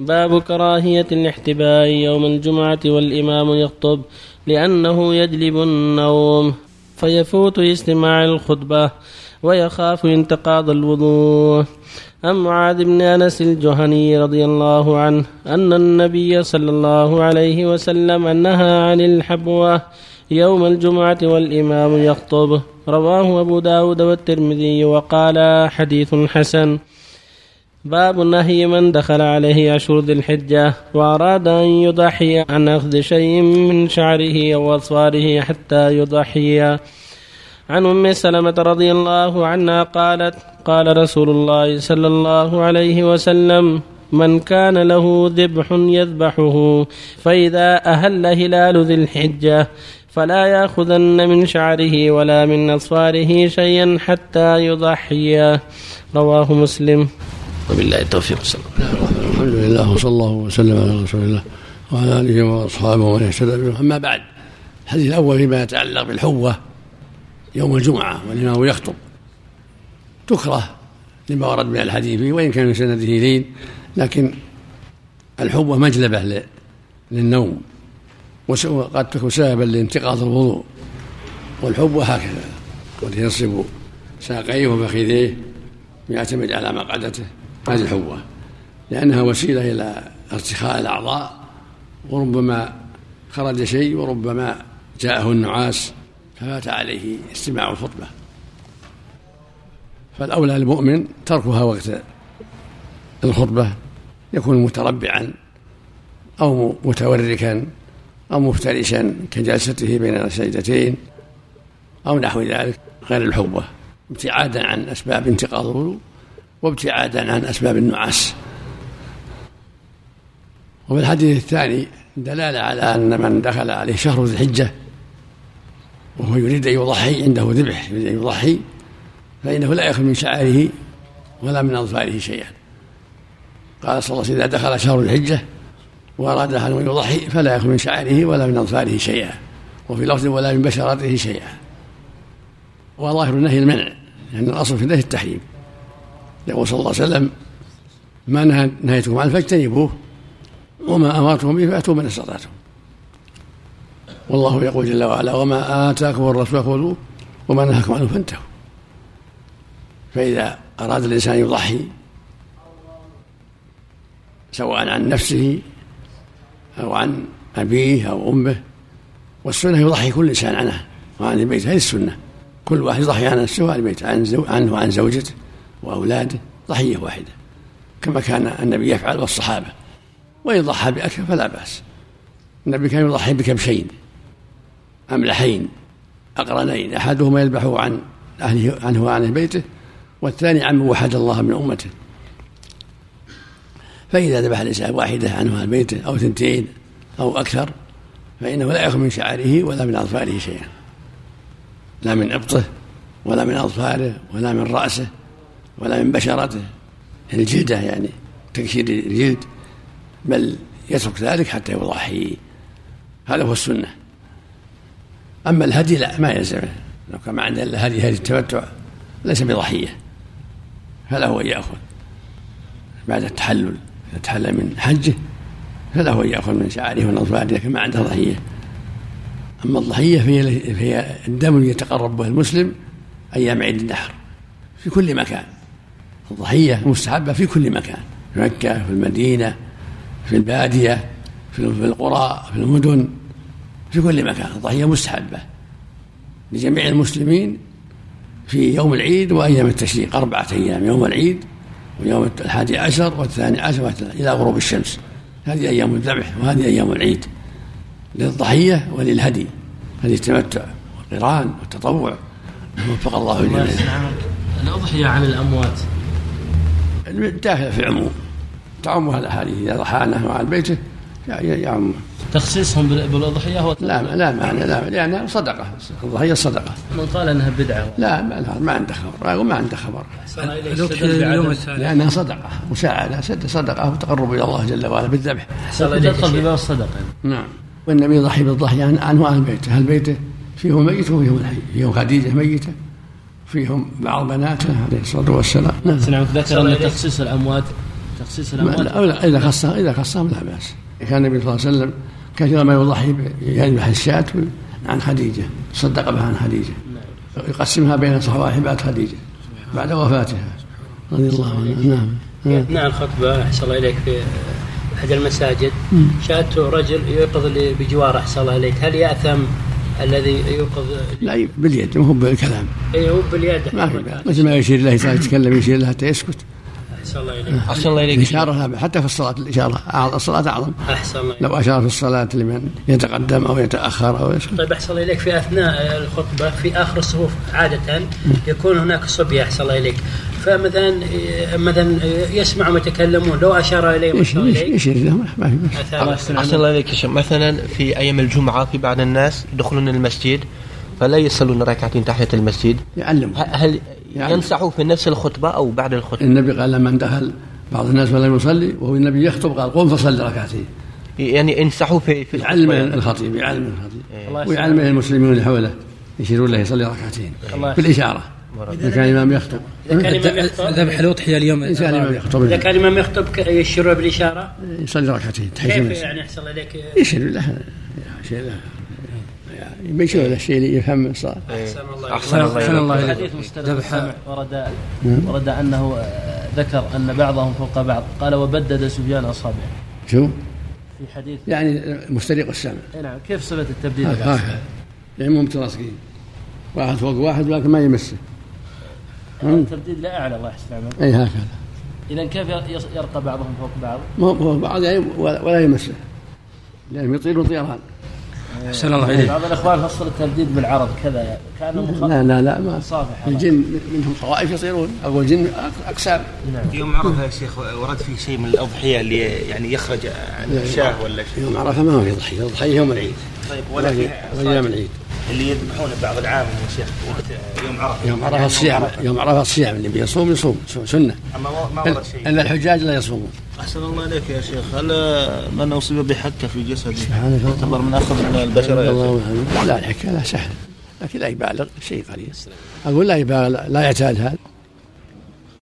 باب كراهية الاحتباء يوم الجمعة والإمام يخطب لأنه يجلب النوم فيفوت استماع الخطبة ويخاف انتقاض الوضوء. عن معاذ بن أنس الجهني رضي الله عنه أن النبي صلى الله عليه وسلم نهى عن الحبوة يوم الجمعة والإمام يخطب. رواه أبو داود والترمذي وقال حديث حسن. باب نهي من دخل عليه أشهر ذي الحجة وأراد أن يضحي عن أخذ شيء من شعره أو أصفاره حتى يضحي. عن أم سلمة رضي الله عنها قالت قال رسول الله صلى الله عليه وسلم من كان له ذبح يذبحه فإذا أهل هلال ذي الحجة فلا يأخذن من شعره ولا من أصفاره شيئا حتى يضحي. رواه مسلم. وبالله التوفيق وسلم الحمد لله وصلى الله وسلم على رسول الله وعلى آله وأصحابه ومن اهتدى به أما بعد الحديث الأول فيما يتعلق بالحوة يوم الجمعة والإمام يخطب. تكره لما ورد من الحديث وإن كان في سنده لين لكن الحوة مجلبة للنوم وقد تكون سببا لانتقاض الوضوء. والحب هكذا قد ينصب ساقيه وفخذيه ويعتمد على مقعدته. هذه الحوة لأنها وسيلة إلى ارتخاء الأعضاء وربما خرج شيء وربما جاءه النعاس ففات عليه استماع الخطبة. فالأولى للمؤمن تركها وقت الخطبة يكون متربعا أو متوركا أو مفترشا كجلسته بين السجدتين أو نحو ذلك غير الحبة ابتعادا عن أسباب انتقاض الوضوء. وابتعادا عن أسباب النعاس. وفي الحديث الثاني دلالة على أن من دخل عليه شهر ذي الحجة وهو يريد أن يضحي عنده ذبح يريد أن يضحي فإنه لا يأخذ من شعره ولا من أظفاره شيئا. قال صلى الله عليه وسلم إذا دخل شهر الحجة وأراد أن يضحي فلا يأخذ من شعره ولا من أظفاره شيئا وفي لفظ ولا من بشرته شيئا. وظاهر النهي المنع لأن يعني الأصل في النهي التحريم. يقول صلى الله عليه وسلم ما نهيتكم عنه فاجتنبوه وما أمرتكم به فأتوا من استطعتم. والله يقول جل وعلا وما آتاكم الرسول فخذوه وما نهاكم عنه فانتهوا. فإذا أراد الإنسان يضحي سواء عن نفسه أو عن أبيه أو أمه والسنة يضحي كل إنسان عنه وعن البيت هذه السنة. كل واحد يضحي عن نفسه وعن البيت عن عنه وعن زوجته. وأولاده ضحية واحدة كما كان النبي يفعل والصحابة وإن ضحى بأكثر فلا بأس. النبي كان يضحي بكبشين أملحين أقرنين أحدهما يذبحه عن أهله عنه وعن أهل بيته والثاني عن وحد الله من أمته. فإذا ذبح الإنسان واحدة عنه أهل بيته أو ثنتين أو أكثر فإنه لا يأخذ من شعره ولا من أظفاره شيئا. لا من إبطه ولا من أظفاره ولا من رأسه ولا من بشرته. الجلدة يعني تكسير الجلد بل يترك ذلك حتى يضحي. هذا هو السنة. أما الهدي لا ما يلزمه لو كان ما عنده إلا هدي هدي التمتع ليس بضحية. فله أن يأخذ. بعد التحلل إذا تحلل من حجه فله أن يأخذ من شعره ومن أظفاره لكن ما عنده ضحية أما الضحية فهي, فهي الدم يتقرب به المسلم أيام عيد النحر في كل مكان. الضحية مستحبة في كل مكان في مكة في المدينة في البادية في القرى في المدن في كل مكان. الضحية مستحبة لجميع المسلمين في يوم العيد وأيام التشريق أربعة أيام يوم العيد ويوم الحادي عشر والثاني عشر إلى غروب الشمس. هذه أيام الذبح وهذه أيام العيد للضحية وللهدي هذه التمتع والقران والتطوع. وفق الله الجميع. الأضحية عن الأموات. داخل في العموم تعم هذا الاحاديث اذا ضحى عنه وعن بيته يعم تخصيصهم بالأضحية هو لا لا معنى لا لانها صدقة. الضحية صدقة. من قال إنها بدعة. لا ما, ما عنده خبر. ما عنده خبر. اليوم الثاني. لأنها صدقة مساعدة صدقة وتقرب إلى الله جل وعلا بالذبح. تدخل في باب الصدقة. نعم. والنبي يضحي بالضحية عنه أهل بيته أهل بيته فيهم ميت وفيهم الحي فيهم خديجة ميتة. فيهم بعض بناته عليه الصلاة والسلام. نعم. ذكر أن تخصيص الاموات تخصيص الاموال إذا خصها إذا خصهم لا بأس. كان النبي صلى الله عليه وسلم كثيرا ما يضحي يذبح الشاة عن خديجة صدق بها عن خديجة. يقسمها بين صواحبات خديجة بعد وفاتها. رضي الله عنها. نعم. اثناء الخطبه أحسن الله إليك في أحد المساجد. شاهدت رجل يوقظ بجواره. أحسن الله إليك. هل يأثم الذي يوقظ لا باليد ما هو بالكلام. اي هو باليد. ما في مثل ما يشير له يتكلم يشير له حتى يسكت. أحسن الله إليك. أحسن الله إليك. الإشارة حتى في الصلاة الإشارة الصلاة أعظم. أحسن الله لو أشار في الصلاة لمن يتقدم أو يتأخر أو يسكت. طيب أحسن الله إليك. في أثناء الخطبة في آخر الصفوف عادة يكون هناك صبيه أحسن الله إليك. فمثلا مثلا يسمعهم يتكلمون لو أشار اليهم يشير لهم ما في أحسن الله إليك مثلا في أيام الجمعة في بعض الناس يدخلون المسجد فلا يصلون ركعتين تحية المسجد. يعلم. هل يعني ينصحوا في نفس الخطبة أو بعد الخطبة؟ النبي قال لما دخل بعض الناس ولم يصلي وهو النبي يخطب قال قم فصل ركعتين. يعني ينصحوا في في يعلم يعني. الخطيب يعلم الخطيب. ويعلم المسلمين اللي حوله يشيرون له يصلي ركعتين. بالإشارة. إذا كان الامام يخطب. ذبح الاضحيه اليوم. إذا كان الامام يخطب. إذا كان الامام يخطب يشيروا بالإشارة؟ يصلي ركعتين كيف يعني؟ يحصل عليك يشير له يشير له يبشر له الشيء اللي يفهم أحسن الله أحسن الله, أحسن الله حديث مستدرك ورد نعم. ورد أنه ذكر أن بعضهم فوق بعض. قال وبدد سفيان أصابعه. شو؟ في حديث يعني مستريق السمع. نعم. كيف صفة التبديل؟ هكذا. يعني مو متلاصقين. واحد فوق واحد ولكن ما يمسه. التبديل لا أعلى الله يحسن إي هكذا. إذا كيف يرقى بعضهم فوق بعض؟ ما هو فوق بعض يعني ولا يمسه. لانهم يطيرون طيران أحسن الله اليك بعض الإخوان فصل الترديد بالعرض كذا كأنه لا لا لا ما صافح الجن منهم طوائف يصيرون أقول الجن أقسام. نعم. يوم عرفه يا شيخ ورد في شيء من الأضحية اللي يعني يخرج عن الشاه ولا شيء؟ يوم عرفه ما هو في ضحية الضحيه يوم العيد. طيب ولا في أيام العيد اللي يذبحون بعض العام يا شيخ وقت يوم عرفة. يوم عرفة الصيام يوم عرفة الصيام اللي بيصوم يصوم. سنة. أما ما ورد شيء. الا الحجاج لا يصومون. أحسن الله عليك يا شيخ. هل من أصيب بحكة في جسده يعتبر من أخذ البشره الله. لا الحكه لا سهل. لكن لا يبالغ شيء قليل. أقول لا يبالغ لا يعتاد هذا.